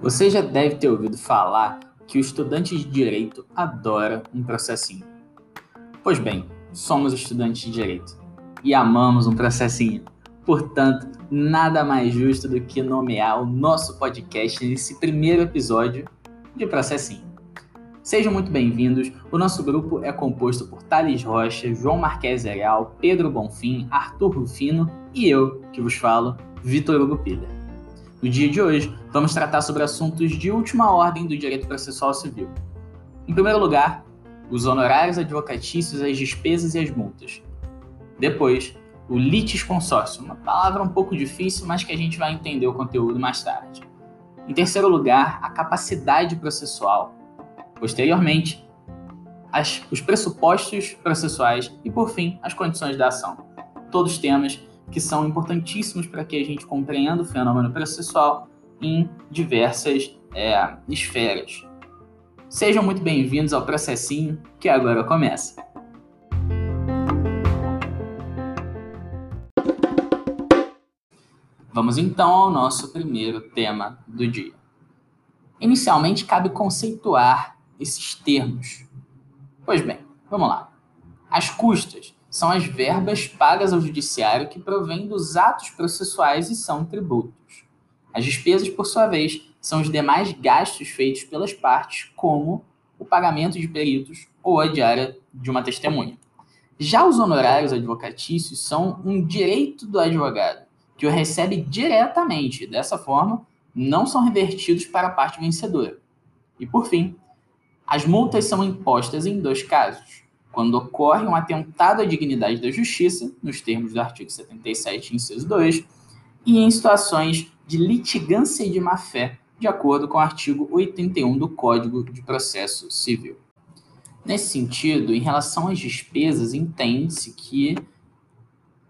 Você já deve ter ouvido falar que o estudante de direito adora um processinho. Pois bem, somos estudantes de direito e amamos um processinho. Portanto, nada mais justo do que nomear o nosso podcast nesse primeiro episódio de Processinho. Sejam muito bem-vindos. O nosso grupo é composto por Thales Rocha, João Marques Real, Pedro Bonfim, Arthur Rufino e eu, que vos falo, Vitor Hugo Pilha. No dia de hoje, vamos tratar sobre assuntos de última ordem do direito processual civil. Em primeiro lugar, os honorários advocatícios, as despesas e as multas. Depois, o litisconsórcio, uma palavra um pouco difícil, mas que a gente vai entender o conteúdo mais tarde. Em terceiro lugar, a capacidade processual. Posteriormente, as, os pressupostos processuais e, por fim, as condições da ação. Todos temas que são importantíssimos para que a gente compreenda o fenômeno processual em diversas é, esferas. Sejam muito bem-vindos ao processinho que agora começa. Vamos então ao nosso primeiro tema do dia. Inicialmente, cabe conceituar esses termos. Pois bem, vamos lá. As custas são as verbas pagas ao judiciário que provêm dos atos processuais e são tributos. As despesas, por sua vez, são os demais gastos feitos pelas partes, como o pagamento de peritos ou a diária de uma testemunha. Já os honorários advocatícios são um direito do advogado, que o recebe diretamente. Dessa forma, não são revertidos para a parte vencedora. E por fim, as multas são impostas em dois casos quando ocorre um atentado à dignidade da justiça, nos termos do artigo 77, inciso 2, e em situações de litigância e de má-fé, de acordo com o artigo 81 do Código de Processo Civil. Nesse sentido, em relação às despesas, entende-se que,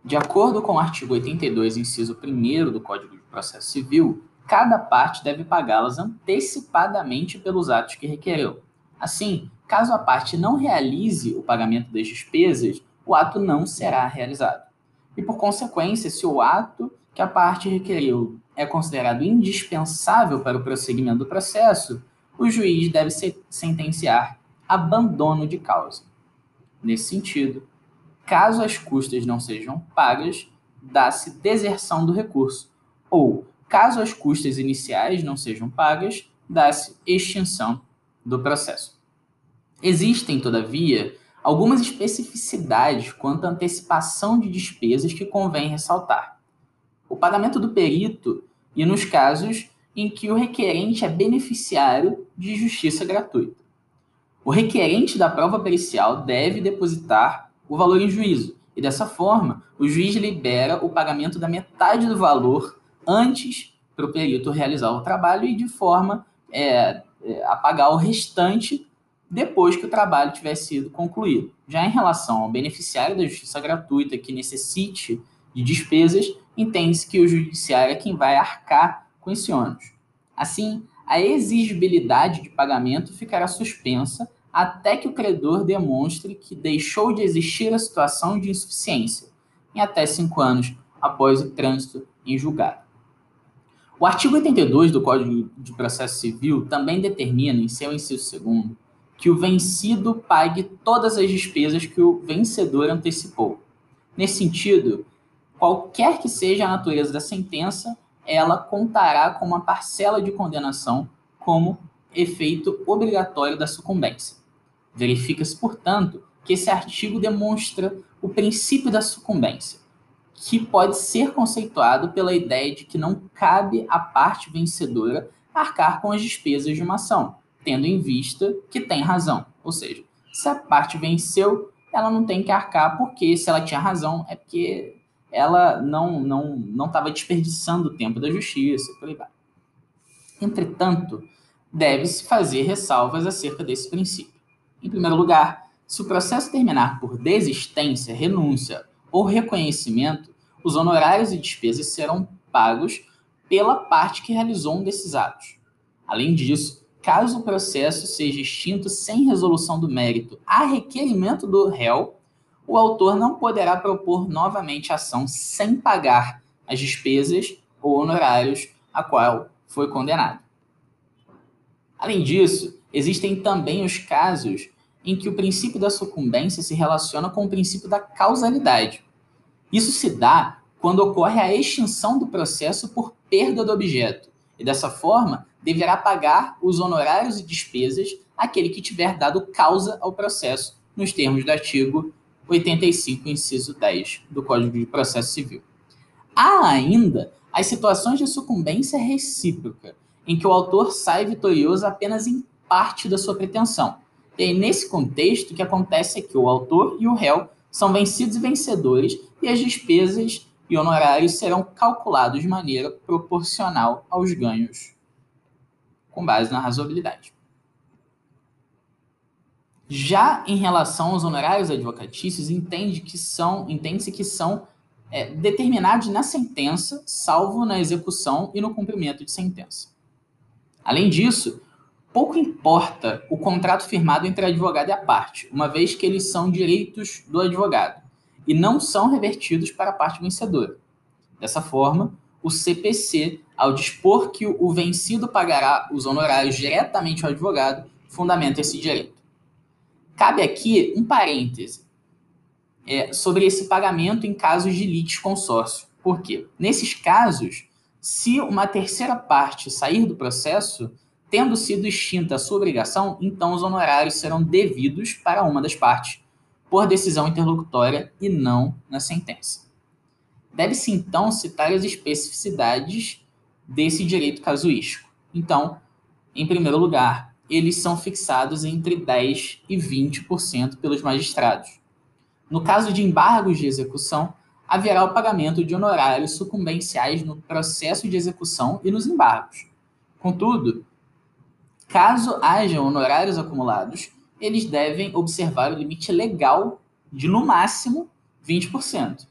de acordo com o artigo 82, inciso 1 do Código de Processo Civil, cada parte deve pagá-las antecipadamente pelos atos que requereu. Assim, Caso a parte não realize o pagamento das despesas, o ato não será realizado. E, por consequência, se o ato que a parte requeriu é considerado indispensável para o prosseguimento do processo, o juiz deve sentenciar abandono de causa. Nesse sentido, caso as custas não sejam pagas, dá-se deserção do recurso, ou, caso as custas iniciais não sejam pagas, dá-se extinção do processo. Existem, todavia, algumas especificidades quanto à antecipação de despesas que convém ressaltar. O pagamento do perito e nos casos em que o requerente é beneficiário de justiça gratuita. O requerente da prova pericial deve depositar o valor em juízo, e dessa forma, o juiz libera o pagamento da metade do valor antes para o perito realizar o trabalho e de forma é, a pagar o restante depois que o trabalho tiver sido concluído. Já em relação ao beneficiário da justiça gratuita que necessite de despesas, entende-se que o judiciário é quem vai arcar com esse ônus. Assim, a exigibilidade de pagamento ficará suspensa até que o credor demonstre que deixou de existir a situação de insuficiência, em até cinco anos após o trânsito em julgado. O artigo 82 do Código de Processo Civil também determina, em seu inciso segundo, que o vencido pague todas as despesas que o vencedor antecipou. Nesse sentido, qualquer que seja a natureza da sentença, ela contará com uma parcela de condenação como efeito obrigatório da sucumbência. Verifica-se, portanto, que esse artigo demonstra o princípio da sucumbência, que pode ser conceituado pela ideia de que não cabe à parte vencedora arcar com as despesas de uma ação, tendo em vista que tem razão. Ou seja, se a parte venceu, ela não tem que arcar, porque se ela tinha razão, é porque ela não não não estava desperdiçando o tempo da justiça, por aí vai. Entretanto, deve-se fazer ressalvas acerca desse princípio. Em primeiro lugar, se o processo terminar por desistência, renúncia ou reconhecimento, os honorários e despesas serão pagos pela parte que realizou um desses atos. Além disso, caso o processo seja extinto sem resolução do mérito a requerimento do réu, o autor não poderá propor novamente ação sem pagar as despesas ou honorários a qual foi condenado. Além disso, existem também os casos em que o princípio da sucumbência se relaciona com o princípio da causalidade. Isso se dá quando ocorre a extinção do processo por perda do objeto, e dessa forma deverá pagar os honorários e despesas aquele que tiver dado causa ao processo, nos termos do artigo 85, inciso 10 do Código de Processo Civil. Há ainda as situações de sucumbência recíproca, em que o autor sai vitorioso apenas em parte da sua pretensão. E nesse contexto que acontece é que o autor e o réu são vencidos e vencedores, e as despesas e honorários serão calculados de maneira proporcional aos ganhos, com base na razoabilidade. Já em relação aos honorários advocatícios, entende que são, entende-se que são é, determinados na sentença, salvo na execução e no cumprimento de sentença. Além disso, pouco importa o contrato firmado entre advogado e a parte, uma vez que eles são direitos do advogado e não são revertidos para a parte vencedora. Dessa forma, o CPC, ao dispor que o vencido pagará os honorários diretamente ao advogado, fundamenta esse direito. Cabe aqui um parêntese é, sobre esse pagamento em casos de litisconsórcio. Por quê? Nesses casos, se uma terceira parte sair do processo, tendo sido extinta a sua obrigação, então os honorários serão devidos para uma das partes, por decisão interlocutória e não na sentença. Deve-se então citar as especificidades desse direito casuístico. Então, em primeiro lugar, eles são fixados entre 10% e 20% pelos magistrados. No caso de embargos de execução, haverá o pagamento de honorários sucumbenciais no processo de execução e nos embargos. Contudo, caso hajam honorários acumulados, eles devem observar o limite legal de, no máximo, 20%.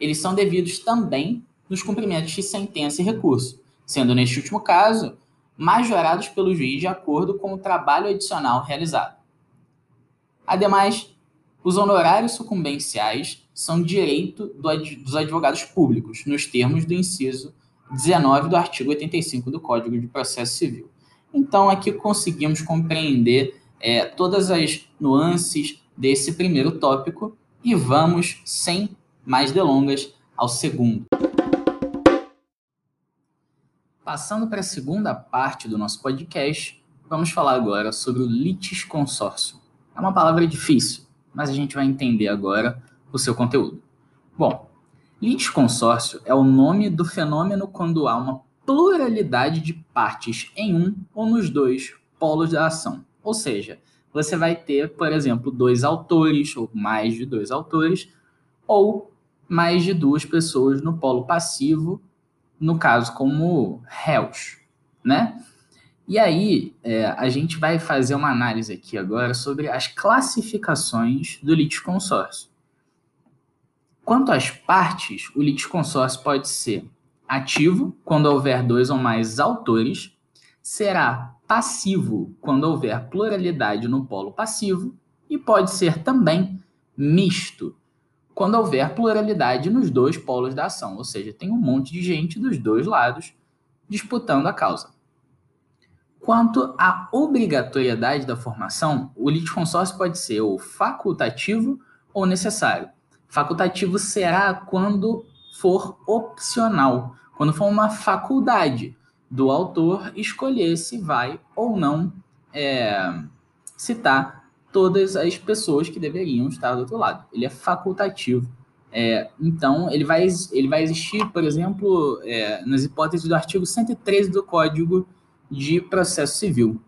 Eles são devidos também nos cumprimentos de sentença e recurso, sendo, neste último caso, majorados pelo juiz de acordo com o trabalho adicional realizado. Ademais, os honorários sucumbenciais são direito dos advogados públicos, nos termos do inciso 19 do artigo 85 do Código de Processo Civil. Então, aqui conseguimos compreender é, todas as nuances desse primeiro tópico e vamos, sem mais delongas, ao segundo. Passando para a segunda parte do nosso podcast, vamos falar agora sobre o litisconsórcio. É uma palavra difícil, mas a gente vai entender agora o seu conteúdo. Bom, litisconsórcio é o nome do fenômeno quando há uma pluralidade de partes em um ou nos dois polos da ação. Ou seja, você vai ter, por exemplo, dois autores ou mais de dois autores, ou mais de duas pessoas no polo passivo no caso, como réus, né? E aí, é, a gente vai fazer uma análise aqui agora sobre as classificações do litisconsórcio. Quanto às partes, o litisconsórcio pode ser ativo, quando houver dois ou mais autores, será passivo, quando houver pluralidade no polo passivo, e pode ser também misto, quando houver pluralidade nos dois polos da ação, ou seja, tem um monte de gente dos dois lados disputando a causa. Quanto à obrigatoriedade da formação, o litisconsórcio pode ser ou facultativo ou necessário. Facultativo será quando for opcional, quando for uma faculdade do autor escolher se vai ou não é, citar todas as pessoas que deveriam estar do outro lado. Ele é facultativo. É, então, ele vai, ele vai existir, por exemplo, é, nas hipóteses do artigo 113 do Código de Processo Civil.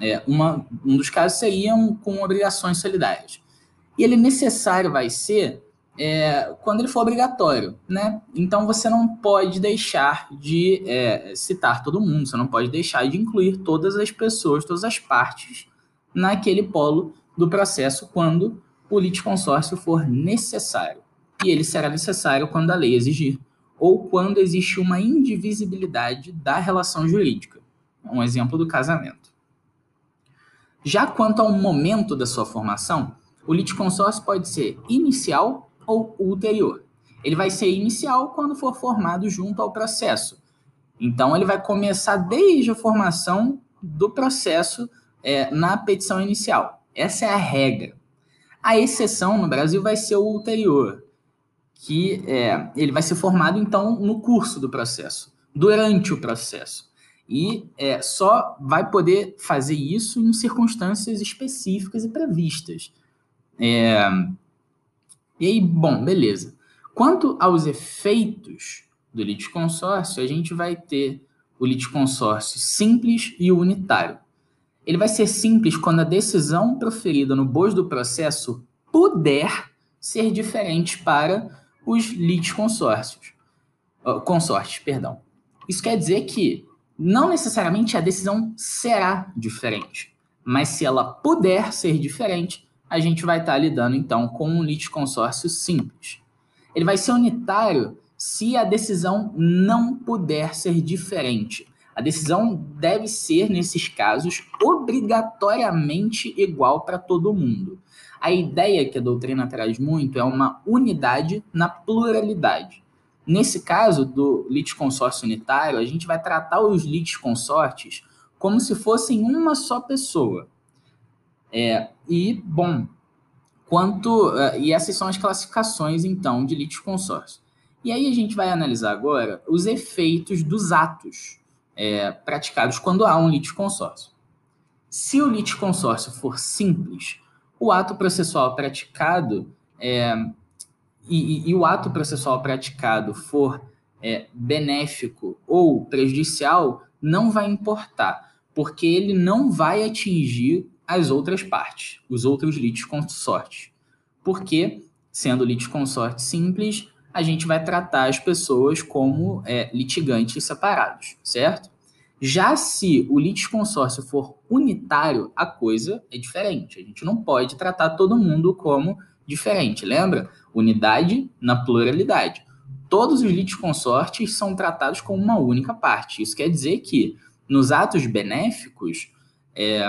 É, uma, um dos casos seriam com obrigações solidárias. E ele necessário vai ser é, quando ele for obrigatório, né? Então você não pode deixar de é, citar todo mundo, você não pode deixar de incluir todas as pessoas, todas as partes naquele polo do processo quando o litisconsórcio for necessário. E ele será necessário quando a lei exigir, ou quando existe uma indivisibilidade da relação jurídica. Um exemplo do casamento. Já quanto ao momento da sua formação, o litisconsórcio pode ser inicial ou ulterior. Ele vai ser inicial quando for formado junto ao processo. Então, ele vai começar desde a formação do processo é, na petição inicial. Essa é a regra. A exceção no Brasil vai ser o ulterior, que é, ele vai ser formado, então, no curso do processo, durante o processo. E é, só vai poder fazer isso em circunstâncias específicas e previstas. É, e aí, bom, beleza. Quanto aos efeitos do litisconsórcio, a gente vai ter o litisconsórcio simples e unitário. Ele vai ser simples quando a decisão proferida no bojo do processo puder ser diferente para os litisconsórcios. Consortes, perdão. Isso quer dizer que não necessariamente a decisão será diferente, mas se ela puder ser diferente, a gente vai estar lidando então com um litisconsórcio simples. Ele vai ser unitário se a decisão não puder ser diferente. A decisão deve ser, nesses casos, obrigatoriamente igual para todo mundo. A ideia que a doutrina traz muito é uma unidade na pluralidade. Nesse caso do litisconsórcio unitário, a gente vai tratar os litisconsortes como se fossem uma só pessoa. É, e, bom, quanto. Uh, e essas são as classificações, então, de litisconsórcio. E aí a gente vai analisar agora os efeitos dos atos é, praticados quando há um litisconsórcio. Se o litisconsórcio for simples, o ato processual praticado é, e, e, o ato processual praticado for é, benéfico ou prejudicial, não vai importar, porque ele não vai atingir as outras partes, os outros litisconsortes. Porque, sendo litisconsorte simples, a gente vai tratar as pessoas como é, litigantes separados, certo? Já se o litisconsórcio for unitário, a coisa é diferente. A gente não pode tratar todo mundo como diferente, lembra? Unidade na pluralidade. Todos os litisconsortes são tratados como uma única parte. Isso quer dizer que, nos atos benéficos, é,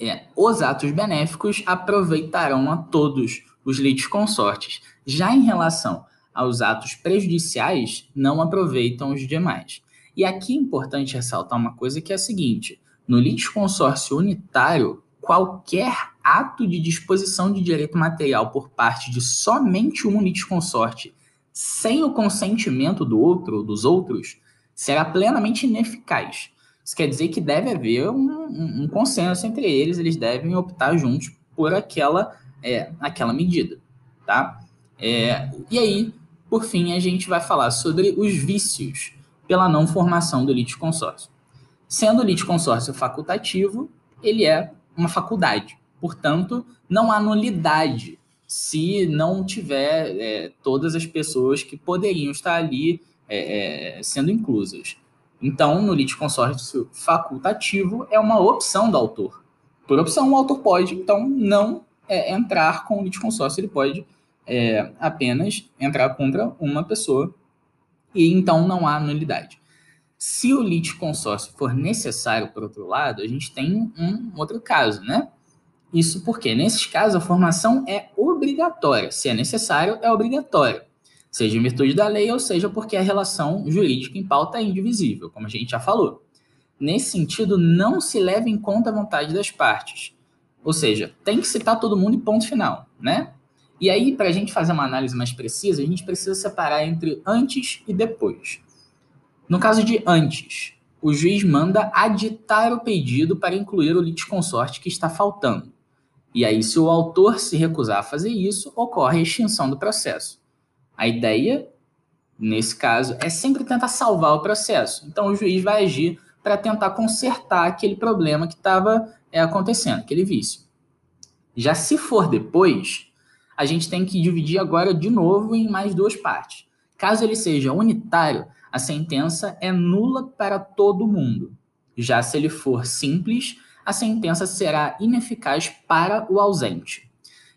é, os atos benéficos aproveitarão a todos os litisconsortes. Já em relação aos atos prejudiciais, não aproveitam os demais. E aqui é importante ressaltar uma coisa que é a seguinte: no litisconsórcio unitário, qualquer ato de disposição de direito material por parte de somente um litisconsorte, sem o consentimento do outro ou dos outros, será plenamente ineficaz. Isso quer dizer que deve haver um, um, um consenso entre eles, eles devem optar juntos por aquela é, aquela medida, tá? É, e aí, por fim, a gente vai falar sobre os vícios pela não formação do litisconsórcio. Sendo o litisconsórcio facultativo, ele é uma faculdade. Portanto, não há nulidade se não tiver é, todas as pessoas que poderiam estar ali é, é sendo inclusas. Então, no litisconsórcio facultativo, é uma opção do autor. Por opção, o autor pode, então, não é, entrar com o litisconsórcio, ele pode é, apenas entrar contra uma pessoa e então não há nulidade. Se o litisconsórcio for necessário, por outro lado, a gente tem um outro caso, né? Isso porque, nesses casos, a formação é obrigatória. Se é necessário, é obrigatório. Seja em virtude da lei, ou seja porque a relação jurídica em pauta é indivisível, como a gente já falou. Nesse sentido, não se leva em conta a vontade das partes. Ou seja, tem que citar todo mundo e ponto final, né? E aí, para a gente fazer uma análise mais precisa, a gente precisa separar entre antes e depois. No caso de antes, o juiz manda aditar o pedido para incluir o litisconsorte que está faltando. E aí, se o autor se recusar a fazer isso, ocorre a extinção do processo. A ideia, nesse caso, é sempre tentar salvar o processo. Então, o juiz vai agir para tentar consertar aquele problema que estava é, acontecendo, aquele vício. Já se for depois, a gente tem que dividir agora de novo em mais duas partes. Caso ele seja unitário, a sentença é nula para todo mundo. Já se ele for simples, a sentença será ineficaz para o ausente.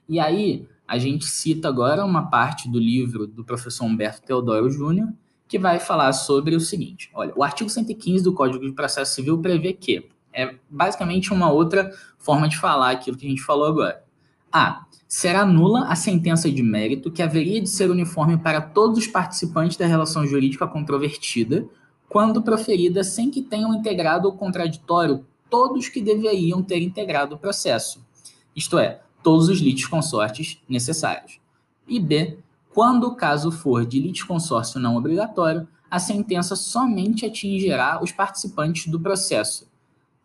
E aí, a gente cita agora uma parte do livro do professor Humberto Teodoro Júnior, que vai falar sobre o seguinte: olha, o artigo 115 do Código de Processo Civil prevê que é basicamente uma outra forma de falar aquilo que a gente falou agora. A. Será nula a sentença de mérito que haveria de ser uniforme para todos os participantes da relação jurídica controvertida, quando proferida sem que tenham integrado o contraditório todos que deveriam ter integrado o processo, isto é, todos os litisconsortes necessários. E B. Quando o caso for de litisconsórcio não obrigatório, a sentença somente atingirá os participantes do processo,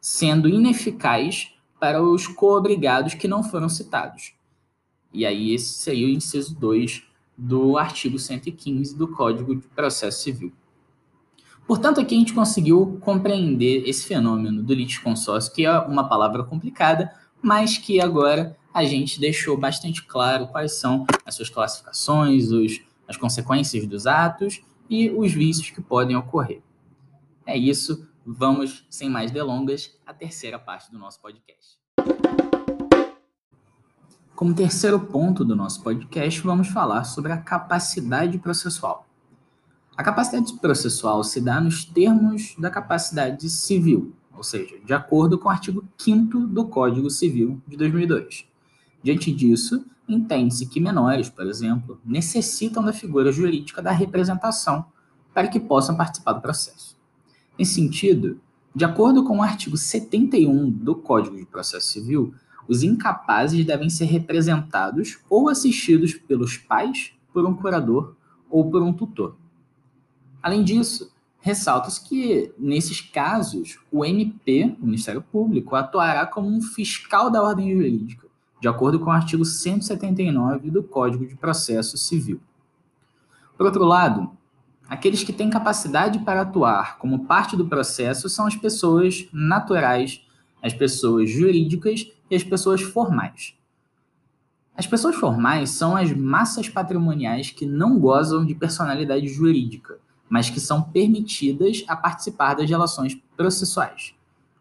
sendo ineficaz para os coobrigados que não foram citados. E aí esse seria o inciso 2 do artigo 115 do Código de Processo Civil. Portanto, aqui a gente conseguiu compreender esse fenômeno do litisconsórcio, que é uma palavra complicada, mas que agora a gente deixou bastante claro quais são as suas classificações, os, as consequências dos atos e os vícios que podem ocorrer. É isso, vamos, sem mais delongas, à terceira parte do nosso podcast. Como terceiro ponto do nosso podcast, vamos falar sobre a capacidade processual. A capacidade processual se dá nos termos da capacidade civil, ou seja, de acordo com o artigo 5 do Código Civil de 2002. Diante disso, entende-se que menores, por exemplo, necessitam da figura jurídica da representação para que possam participar do processo. Nesse sentido, de acordo com o artigo 71 do Código de Processo Civil, os incapazes devem ser representados ou assistidos pelos pais, por um curador ou por um tutor. Além disso, ressalta-se que, nesses casos, o MP, o Ministério Público, atuará como um fiscal da ordem jurídica, de acordo com o artigo 179 do Código de Processo Civil. Por outro lado, aqueles que têm capacidade para atuar como parte do processo são as pessoas naturais, as pessoas jurídicas e as pessoas formais. As pessoas formais são as massas patrimoniais que não gozam de personalidade jurídica, mas que são permitidas a participar das relações processuais.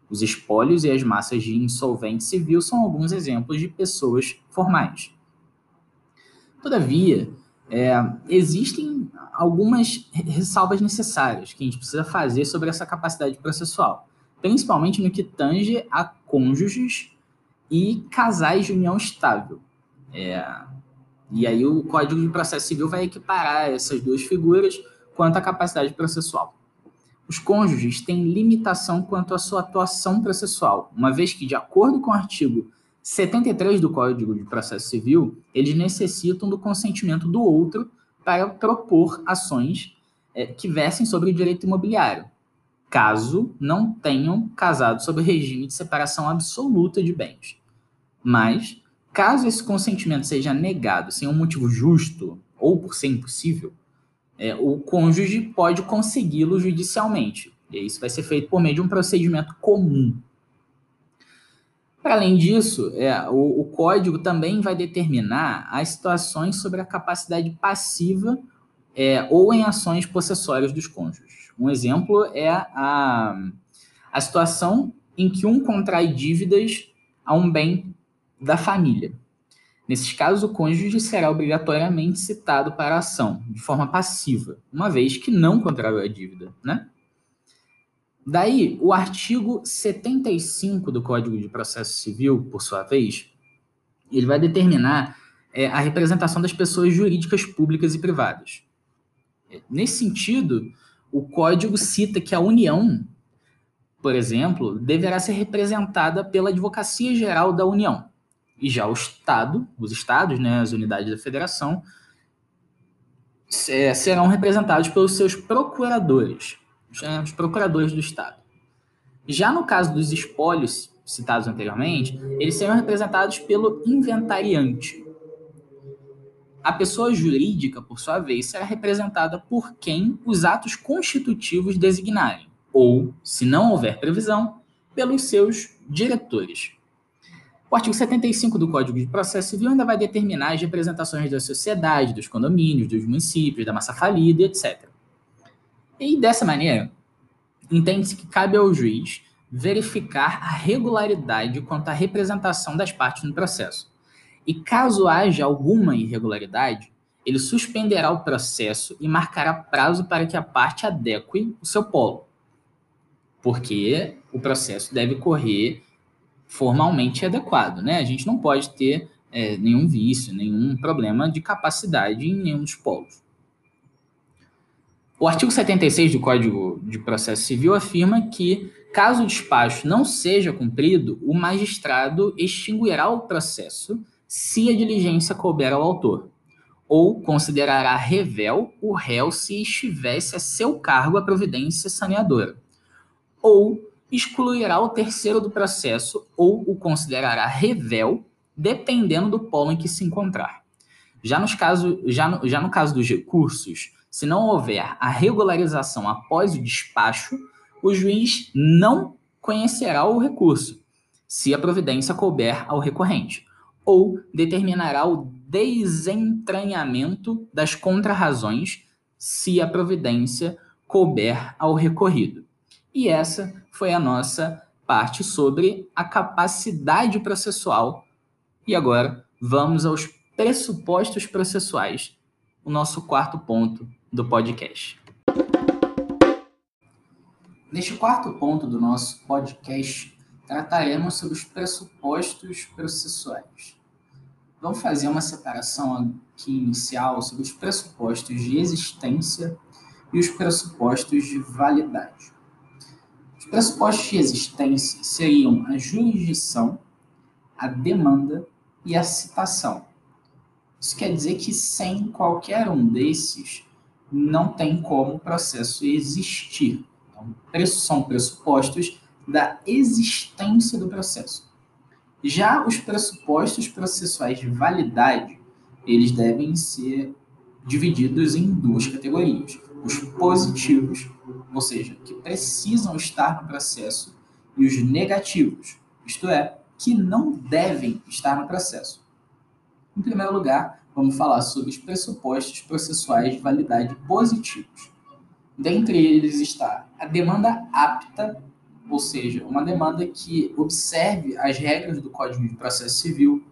Os espólios e as massas de insolvente civil são alguns exemplos de pessoas formais. Todavia, é, existem algumas ressalvas necessárias que a gente precisa fazer sobre essa capacidade processual, principalmente no que tange a cônjuges e casais de união estável. É, e aí o Código de Processo Civil vai equiparar essas duas figuras quanto à capacidade processual. Os cônjuges têm limitação quanto à sua atuação processual, uma vez que, de acordo com o artigo 73 do Código de Processo Civil, eles necessitam do consentimento do outro para propor ações é, que versem sobre o direito imobiliário, caso não tenham casado sob regime de separação absoluta de bens. Mas, caso esse consentimento seja negado sem um motivo justo ou por ser impossível, é, o cônjuge pode consegui-lo judicialmente. E isso vai ser feito por meio de um procedimento comum. Para além disso, é, o, o, código também vai determinar as situações sobre a capacidade passiva é, ou em ações possessórias dos cônjuges. Um exemplo é a, a situação em que um contrai dívidas a um bem da família. Nesses casos, o cônjuge será obrigatoriamente citado para a ação, de forma passiva, uma vez que não contraiu a dívida, né? Daí, o artigo 75 do Código de Processo Civil, por sua vez, ele vai determinar é, a representação das pessoas jurídicas públicas e privadas. Nesse sentido, o Código cita que a União, por exemplo, deverá ser representada pela Advocacia Geral da União, e já o Estado, os estados, né, as unidades da federação, serão representados pelos seus procuradores, os procuradores do Estado. Já no caso dos espólios citados anteriormente, eles serão representados pelo inventariante. A pessoa jurídica, por sua vez, será representada por quem os atos constitutivos designarem, ou, se não houver previsão, pelos seus diretores. O artigo 75 do Código de Processo Civil ainda vai determinar as representações da sociedade, dos condomínios, dos municípios, da massa falida, etc. E dessa maneira, entende-se que cabe ao juiz verificar a regularidade quanto à representação das partes no processo. E caso haja alguma irregularidade, ele suspenderá o processo e marcará prazo para que a parte adeque o seu polo. Porque o processo deve correr formalmente adequado, né? A gente não pode ter é, nenhum vício, nenhum problema de capacidade em nenhum dos polos. O artigo 76 do Código de Processo Civil afirma que, caso o despacho não seja cumprido, o magistrado extinguirá o processo se a diligência couber ao autor, ou considerará revel o réu se estivesse a seu cargo a providência saneadora, ou excluirá o terceiro do processo ou o considerará revel, dependendo do polo em que se encontrar. Já, nos caso, já, no, já no caso dos recursos, se não houver a regularização após o despacho, o juiz não conhecerá o recurso, se a providência couber ao recorrente, ou determinará o desentranhamento das contrarrazões, se a providência couber ao recorrido. E essa foi a nossa parte sobre a capacidade processual. E agora vamos aos pressupostos processuais, o nosso quarto ponto do podcast. Neste quarto ponto do nosso podcast, trataremos sobre os pressupostos processuais. Vamos fazer uma separação aqui inicial sobre os pressupostos de existência e os pressupostos de validade. Os pressupostos de existência seriam a jurisdição, a demanda e a citação. Isso quer dizer que sem qualquer um desses, não tem como o processo existir. Então, são pressupostos da existência do processo. Já os pressupostos processuais de validade, eles devem ser divididos em duas categorias os positivos, ou seja, que precisam estar no processo, e os negativos, isto é, que não devem estar no processo. Em primeiro lugar, vamos falar sobre os pressupostos processuais de validade positivos. Dentre eles está a demanda apta, ou seja, uma demanda que observe as regras do Código de Processo Civil,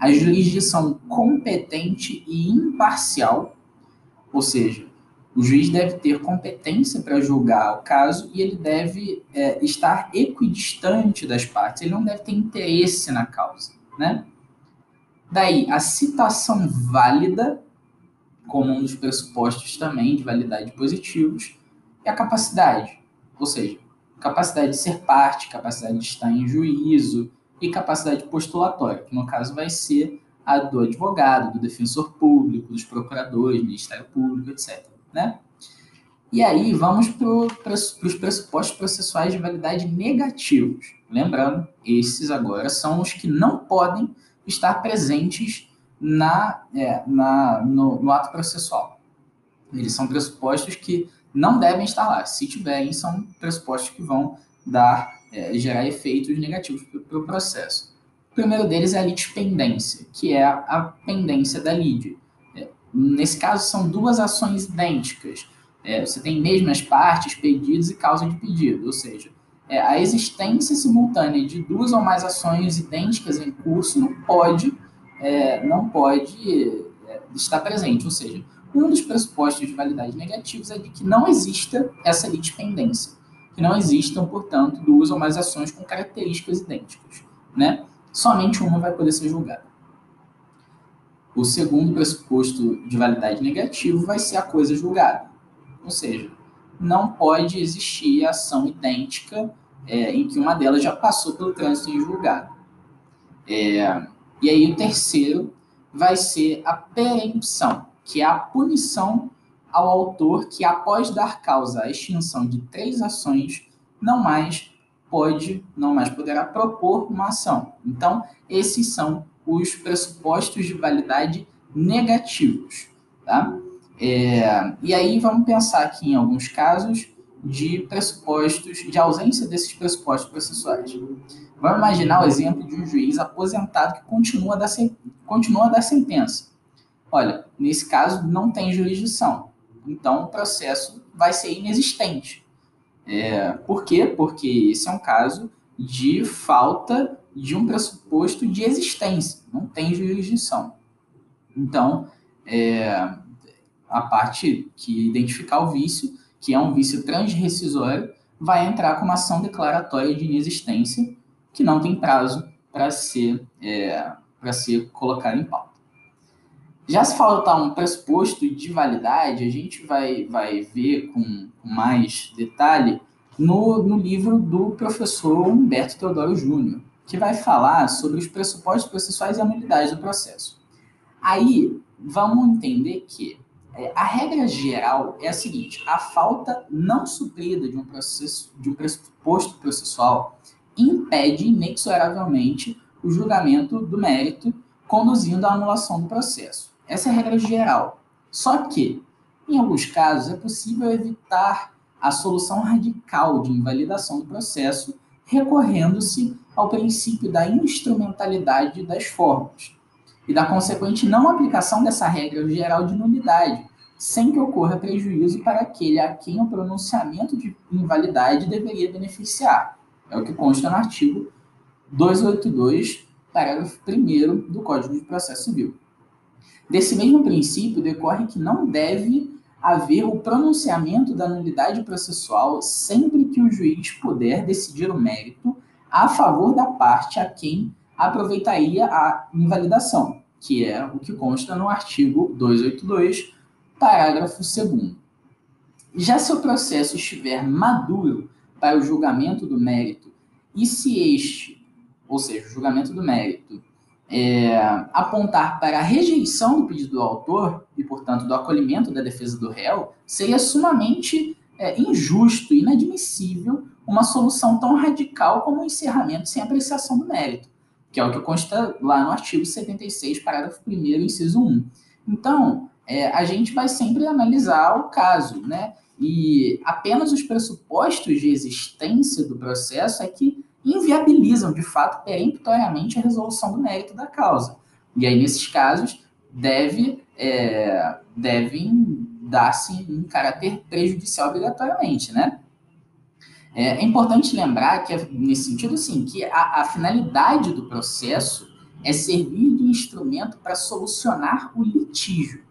a jurisdição competente e imparcial, ou seja, o juiz deve ter competência para julgar o caso e ele deve é, estar equidistante das partes, ele não deve ter interesse na causa, né? Daí, a citação válida, como um dos pressupostos também de validade positivos, e a capacidade, ou seja, capacidade de ser parte, capacidade de estar em juízo e capacidade postulatória, que no caso vai ser a do advogado, do defensor público, dos procuradores, Ministério Público, etc né? E aí vamos para os pressupostos processuais de validade negativos. Lembrando, esses agora são os que não podem estar presentes na, é, na, no, no, ato processual. Eles são pressupostos que não devem estar lá. Se tiverem, são pressupostos que vão dar, é, gerar efeitos negativos para o pro processo. O primeiro deles é a litispendência, que é a pendência da lide. Nesse caso, são duas ações idênticas. É, você tem mesmas partes, pedidos e causa de pedido, ou seja, é, a existência simultânea de duas ou mais ações idênticas em curso não pode, é, não pode é, estar presente, ou seja, um dos pressupostos de validade negativos é de que não exista essa litipendência, que não existam, portanto, duas ou mais ações com características idênticas, né? Somente uma vai poder ser julgada. O segundo pressuposto de validade negativo vai ser a coisa julgada. Ou seja, não pode existir ação idêntica é, em que uma delas já passou pelo trânsito em julgado. É, e aí o terceiro vai ser a perempção, que é a punição ao autor que, após dar causa à extinção de três ações, não mais pode, não mais poderá propor uma ação. Então, esses são os pressupostos de validade negativos. Tá? É, e aí vamos pensar aqui em alguns casos de pressupostos, de ausência desses pressupostos processuais. Vamos imaginar o exemplo de um juiz aposentado que continua a dar, continua sentença. Olha, nesse caso não tem jurisdição, então o processo vai ser inexistente. É, por quê? Porque esse é um caso de falta de um pressuposto de existência, não tem jurisdição. Então, é, a parte que identificar o vício, que é um vício transrescisório, vai entrar com uma ação declaratória de inexistência, que não tem prazo para ser, é, para ser colocado em pauta. Já se faltar um pressuposto de validade, a gente vai, vai ver com mais detalhe no, no livro do professor Humberto Teodoro Júnior, que vai falar sobre os pressupostos processuais e a nulidade do processo. Aí, vamos entender que é, a regra geral é a seguinte: a falta não suprida de um, processo, de um pressuposto processual impede inexoravelmente o julgamento do mérito, conduzindo à anulação do processo. Essa é a regra geral. Só que, em alguns casos, é possível evitar a solução radical de invalidação do processo recorrendo-se ao princípio da instrumentalidade das formas e da consequente não aplicação dessa regra geral de nulidade, sem que ocorra prejuízo para aquele a quem o pronunciamento de invalidade deveria beneficiar. É o que consta no artigo 282, parágrafo 1 do Código de Processo Civil. Desse mesmo princípio decorre que não deve haver o pronunciamento da nulidade processual sempre que o juiz puder decidir o mérito a favor da parte a quem aproveitaria a invalidação, que é o que consta no artigo 282, parágrafo 2. Já se o processo estiver maduro para o julgamento do mérito e se este, ou seja, o julgamento do mérito, é, apontar para a rejeição do pedido do autor e, portanto, do acolhimento da defesa do réu, seria sumamente é, injusto e inadmissível uma solução tão radical como o encerramento sem apreciação do mérito que é o que consta lá no artigo 76, parágrafo 1 inciso 1. Então, é, a gente vai sempre analisar o caso, né? E apenas os pressupostos de existência do processo é que inviabilizam, de fato, peremptoriamente a resolução do mérito da causa. E aí, nesses casos, deve, é, devem dar-se em caráter prejudicial obrigatoriamente, né? É, é importante lembrar que, nesse sentido, sim, que a, a finalidade do processo é servir de instrumento para solucionar o litígio,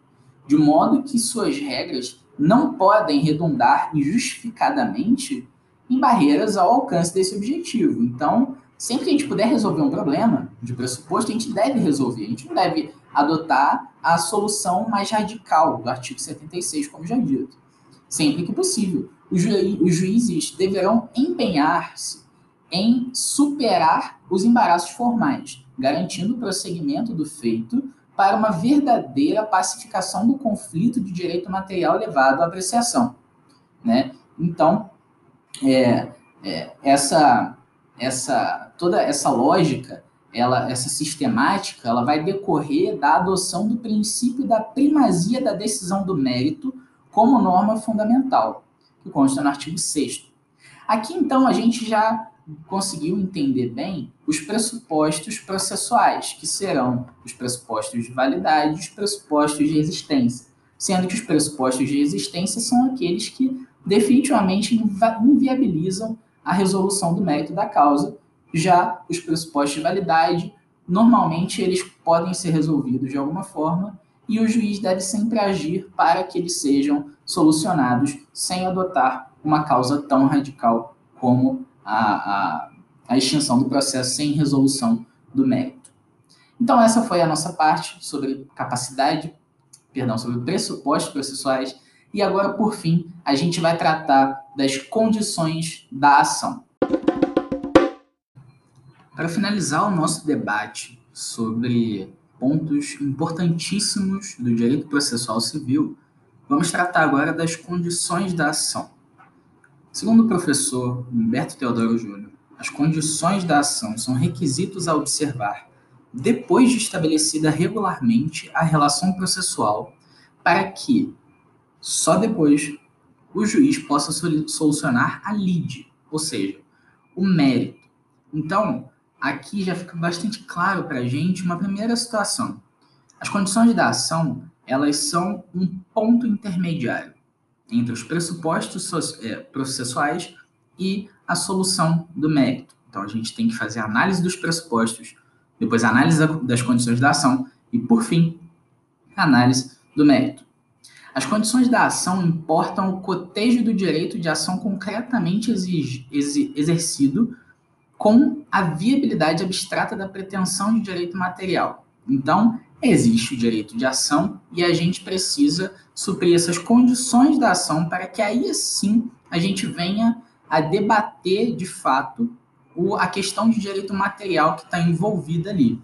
de modo que suas regras não podem redundar injustificadamente em barreiras ao alcance desse objetivo. Então, sempre que a gente puder resolver um problema de pressuposto, a gente deve resolver. A gente não deve adotar a solução mais radical do artigo 76, como já dito, sempre que possível os, juízes deverão empenhar-se em superar os embaraços formais, garantindo o prosseguimento do feito para uma verdadeira pacificação do conflito de direito material levado à apreciação. Né? Então, é, é, essa, essa, toda essa lógica, ela, essa sistemática, ela vai decorrer da adoção do princípio da primazia da decisão do mérito como norma fundamental que consta no artigo 6 Aqui, então, a gente já conseguiu entender bem os pressupostos processuais, que serão os pressupostos de validade e os pressupostos de existência, sendo que os pressupostos de existência são aqueles que definitivamente inviabilizam a resolução do mérito da causa, já os pressupostos de validade, normalmente eles podem ser resolvidos de alguma forma e o juiz deve sempre agir para que eles sejam solucionados sem adotar uma causa tão radical como a, a, a extinção do processo sem resolução do mérito. Então, essa foi a nossa parte sobre capacidade, perdão, sobre pressupostos processuais. E agora, por fim, a gente vai tratar das condições da ação. Para finalizar o nosso debate sobre pontos importantíssimos do direito processual civil, vamos tratar agora das condições da ação. Segundo o professor Humberto Teodoro Júnior, as condições da ação são requisitos a observar depois de estabelecida regularmente a relação processual, para que, só depois, o juiz possa solucionar a lide, ou seja, o mérito. Então, aqui já fica bastante claro para a gente uma primeira situação. As condições da ação, elas são um ponto intermediário entre os pressupostos é, processuais e a solução do mérito. Então, a gente tem que fazer a análise dos pressupostos, depois a análise das condições da ação e, por fim, a análise do mérito. As condições da ação importam o cotejo do direito de ação concretamente exercido com a viabilidade abstrata da pretensão de direito material. Então, existe o direito de ação e a gente precisa suprir essas condições da ação para que aí sim a gente venha a debater de fato o, a questão de direito material que está envolvida ali.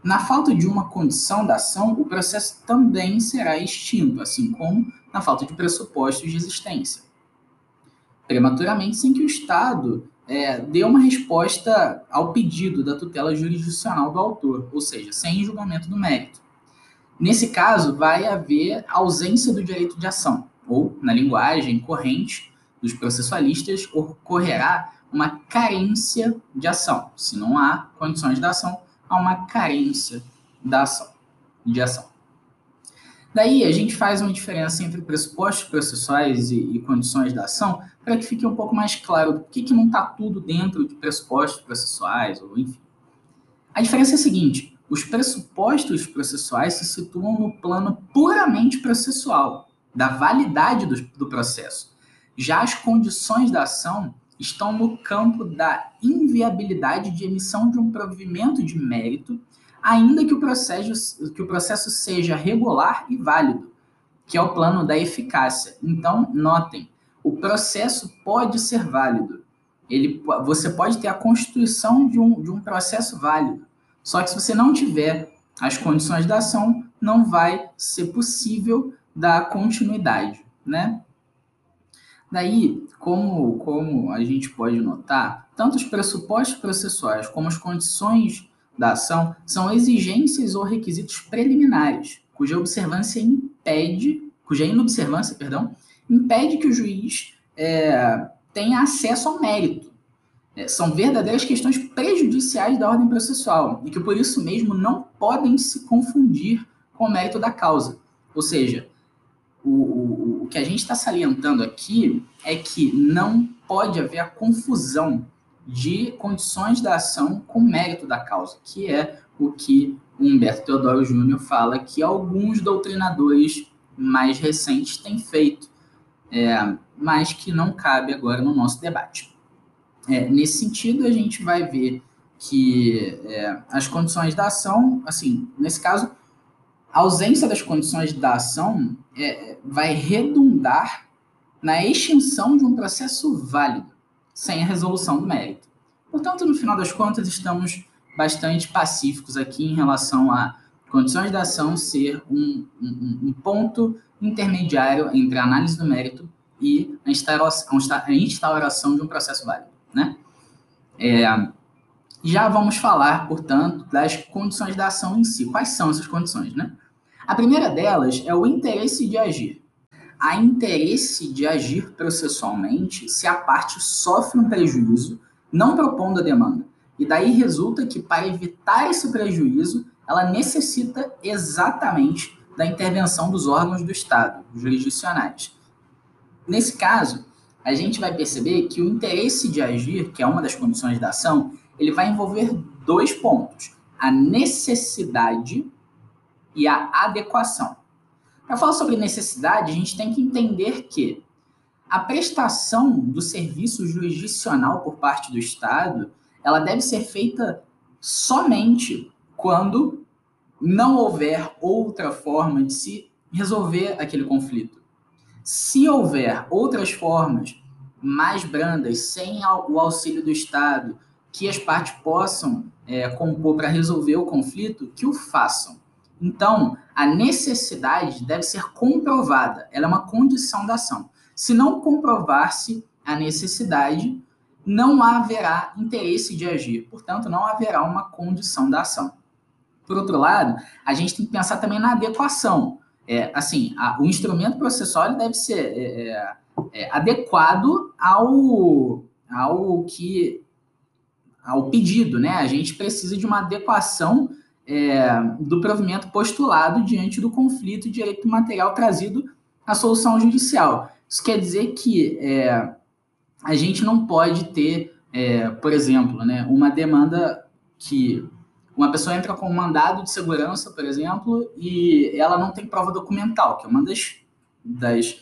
Na falta de uma condição da ação, o processo também será extinto, assim como na falta de pressupostos de existência. Prematuramente, sem que o Estado é, uma resposta ao pedido da tutela jurisdicional do autor, ou seja, sem julgamento do mérito. Nesse caso, vai haver ausência do direito de ação, ou, na linguagem corrente dos processualistas, ocorrerá uma carência de ação. Se não há condições de ação, há uma carência da ação, de ação. Daí a gente faz uma diferença entre pressupostos processuais e, e condições da ação para que fique um pouco mais claro por que, que não está tudo dentro de pressupostos processuais, ou enfim. A diferença é a seguinte: os pressupostos processuais se situam no plano puramente processual, da validade do, do processo. Já as condições da ação estão no campo da inviabilidade de emissão de um provimento de mérito, ainda que o processo, que o processo seja regular e válido, que é o plano da eficácia. Então, notem, o processo pode ser válido. Ele, você pode ter a constituição de um, de um processo válido. Só que se você não tiver as condições da ação, não vai ser possível dar continuidade, né? Daí, como, como a gente pode notar, tanto os pressupostos processuais como as condições da ação são exigências ou requisitos preliminares, cuja observância impede, cuja inobservância, perdão, impede que o juiz é, tenha acesso ao mérito. É, são verdadeiras questões prejudiciais da ordem processual e que por isso mesmo não podem se confundir com o mérito da causa. Ou seja, o, o, o que a gente está salientando aqui é que não pode haver a confusão de condições da ação com mérito da causa, que é o que Humberto Teodoro Júnior fala que alguns doutrinadores mais recentes têm feito, é, mas que não cabe agora no nosso debate. É, nesse sentido, a gente vai ver que é, as condições da ação, assim, nesse caso, a ausência das condições da ação é, vai redundar na extinção de um processo válido, sem a resolução do mérito. Portanto, no final das contas, estamos bastante pacíficos aqui em relação a condições da ação ser um, um, um ponto intermediário entre a análise do mérito e a instauração, de um processo válido. Né? É, já vamos falar, portanto, das condições da ação em si. Quais são essas condições? Né? A primeira delas é o interesse de agir. Há interesse de agir processualmente se a parte sofre um prejuízo não propondo a demanda. E daí resulta que, para evitar esse prejuízo, ela necessita exatamente da intervenção dos órgãos do Estado, jurisdicionais. Nesse caso, a gente vai perceber que o interesse de agir, que é uma das condições da ação, ele vai envolver dois pontos: a necessidade e a adequação. Para falar sobre necessidade, a gente tem que entender que a prestação do serviço jurisdicional por parte do Estado, ela deve ser feita somente quando não houver outra forma de se resolver aquele conflito. Se houver outras formas mais brandas, sem o auxílio do Estado, que as partes possam é, compor para resolver o conflito, que o façam. Então, a necessidade deve ser comprovada, ela é uma condição da ação. Se não comprovar-se a necessidade, não haverá interesse de agir, portanto, não haverá uma condição da ação. Por outro lado, a gente tem que pensar também na adequação. É, assim, a, o instrumento processual deve ser é, é, é, adequado ao, ao que ao pedido, né? A gente precisa de uma adequação é, do provimento postulado diante do conflito de direito material trazido à solução judicial. Isso quer dizer que é, a gente não pode ter, é, por exemplo, né, uma demanda que uma pessoa entra com um mandado de segurança, por exemplo, e ela não tem prova documental, que é uma das, das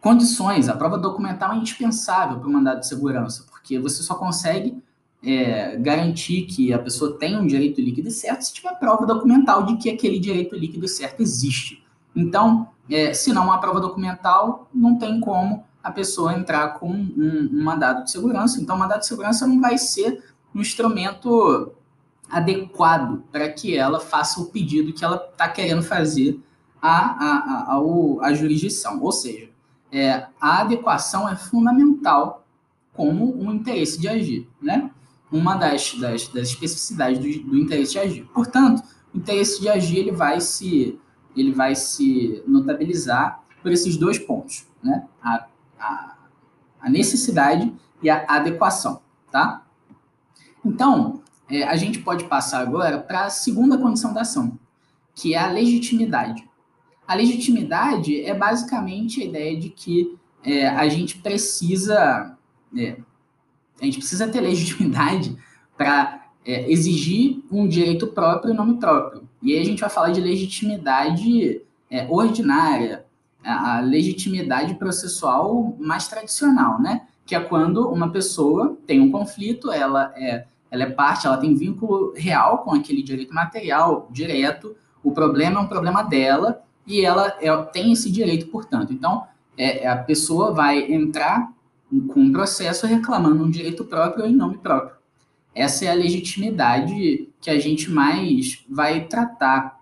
condições. A prova documental é indispensável para o mandado de segurança, porque você só consegue é, garantir que a pessoa tenha um direito líquido certo se tiver prova documental de que aquele direito líquido certo existe. Então, é, se não há prova documental, não tem como a pessoa entrar com um, um mandado de segurança. Então, o mandado de segurança não vai ser um instrumento adequado para que ela faça o pedido que ela está querendo fazer à, à, à, à, jurisdição. Ou seja, é, a adequação é fundamental como um interesse de agir, né? Uma das, das, das especificidades do, do interesse de agir. Portanto, o interesse de agir ele vai se ele vai se notabilizar por esses dois pontos, né? A, a, a necessidade e a adequação, tá? Então, é, a gente pode passar agora para a segunda condição da ação, que é a legitimidade. A legitimidade é basicamente a ideia de que é, a gente precisa é, a gente precisa ter legitimidade para é, exigir um direito próprio e nome próprio. E aí a gente vai falar de legitimidade é, ordinária, a legitimidade processual mais tradicional, né? Que é quando uma pessoa tem um conflito, ela é, ela é parte, ela tem vínculo real com aquele direito material, direto, o problema é um problema dela e ela é, tem esse direito, portanto. Então, é, a pessoa vai entrar um processo reclamando um direito próprio em nome próprio. Essa é a legitimidade que a gente mais vai tratar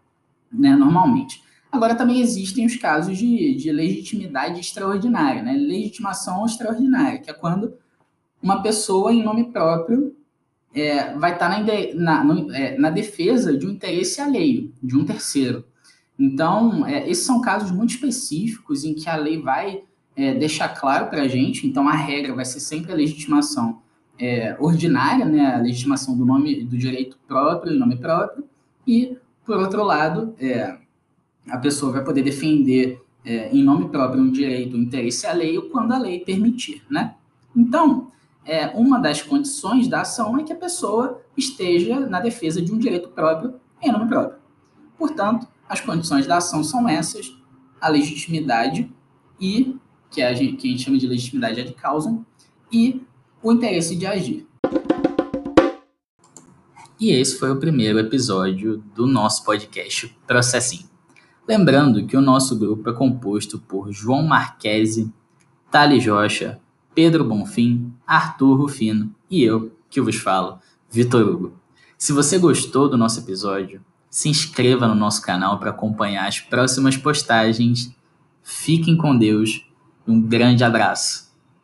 né, normalmente. Agora, também existem os casos de, de legitimidade extraordinária, né? legitimação extraordinária, que é quando uma pessoa, em nome próprio, é, vai estar na, na, no, é, na, defesa de um interesse alheio, de um terceiro. Então, é, esses são casos muito específicos em que a lei vai é, deixar claro para a gente, então a regra vai ser sempre a legitimação é, ordinária, né, a legitimação do nome do direito próprio nome próprio, e, por outro lado, é, a pessoa vai poder defender é, em nome próprio um direito, um interesse alheio, quando a lei permitir, né? Então, é, uma das condições da ação é que a pessoa esteja na defesa de um direito próprio em nome próprio. Portanto, as condições da ação são essas, a legitimidade e que a gente, que a gente chama de legitimidade ad causa, e o interesse de agir. E esse foi o primeiro episódio do nosso podcast Processinho. Lembrando que o nosso grupo é composto por João Marquese, Thales Rocha, Pedro Bonfim, Arthur Rufino e eu, que vos falo, Vitor Hugo. Se você gostou do nosso episódio, se inscreva no nosso canal para acompanhar as próximas postagens. Fiquem com Deus um grande abraço.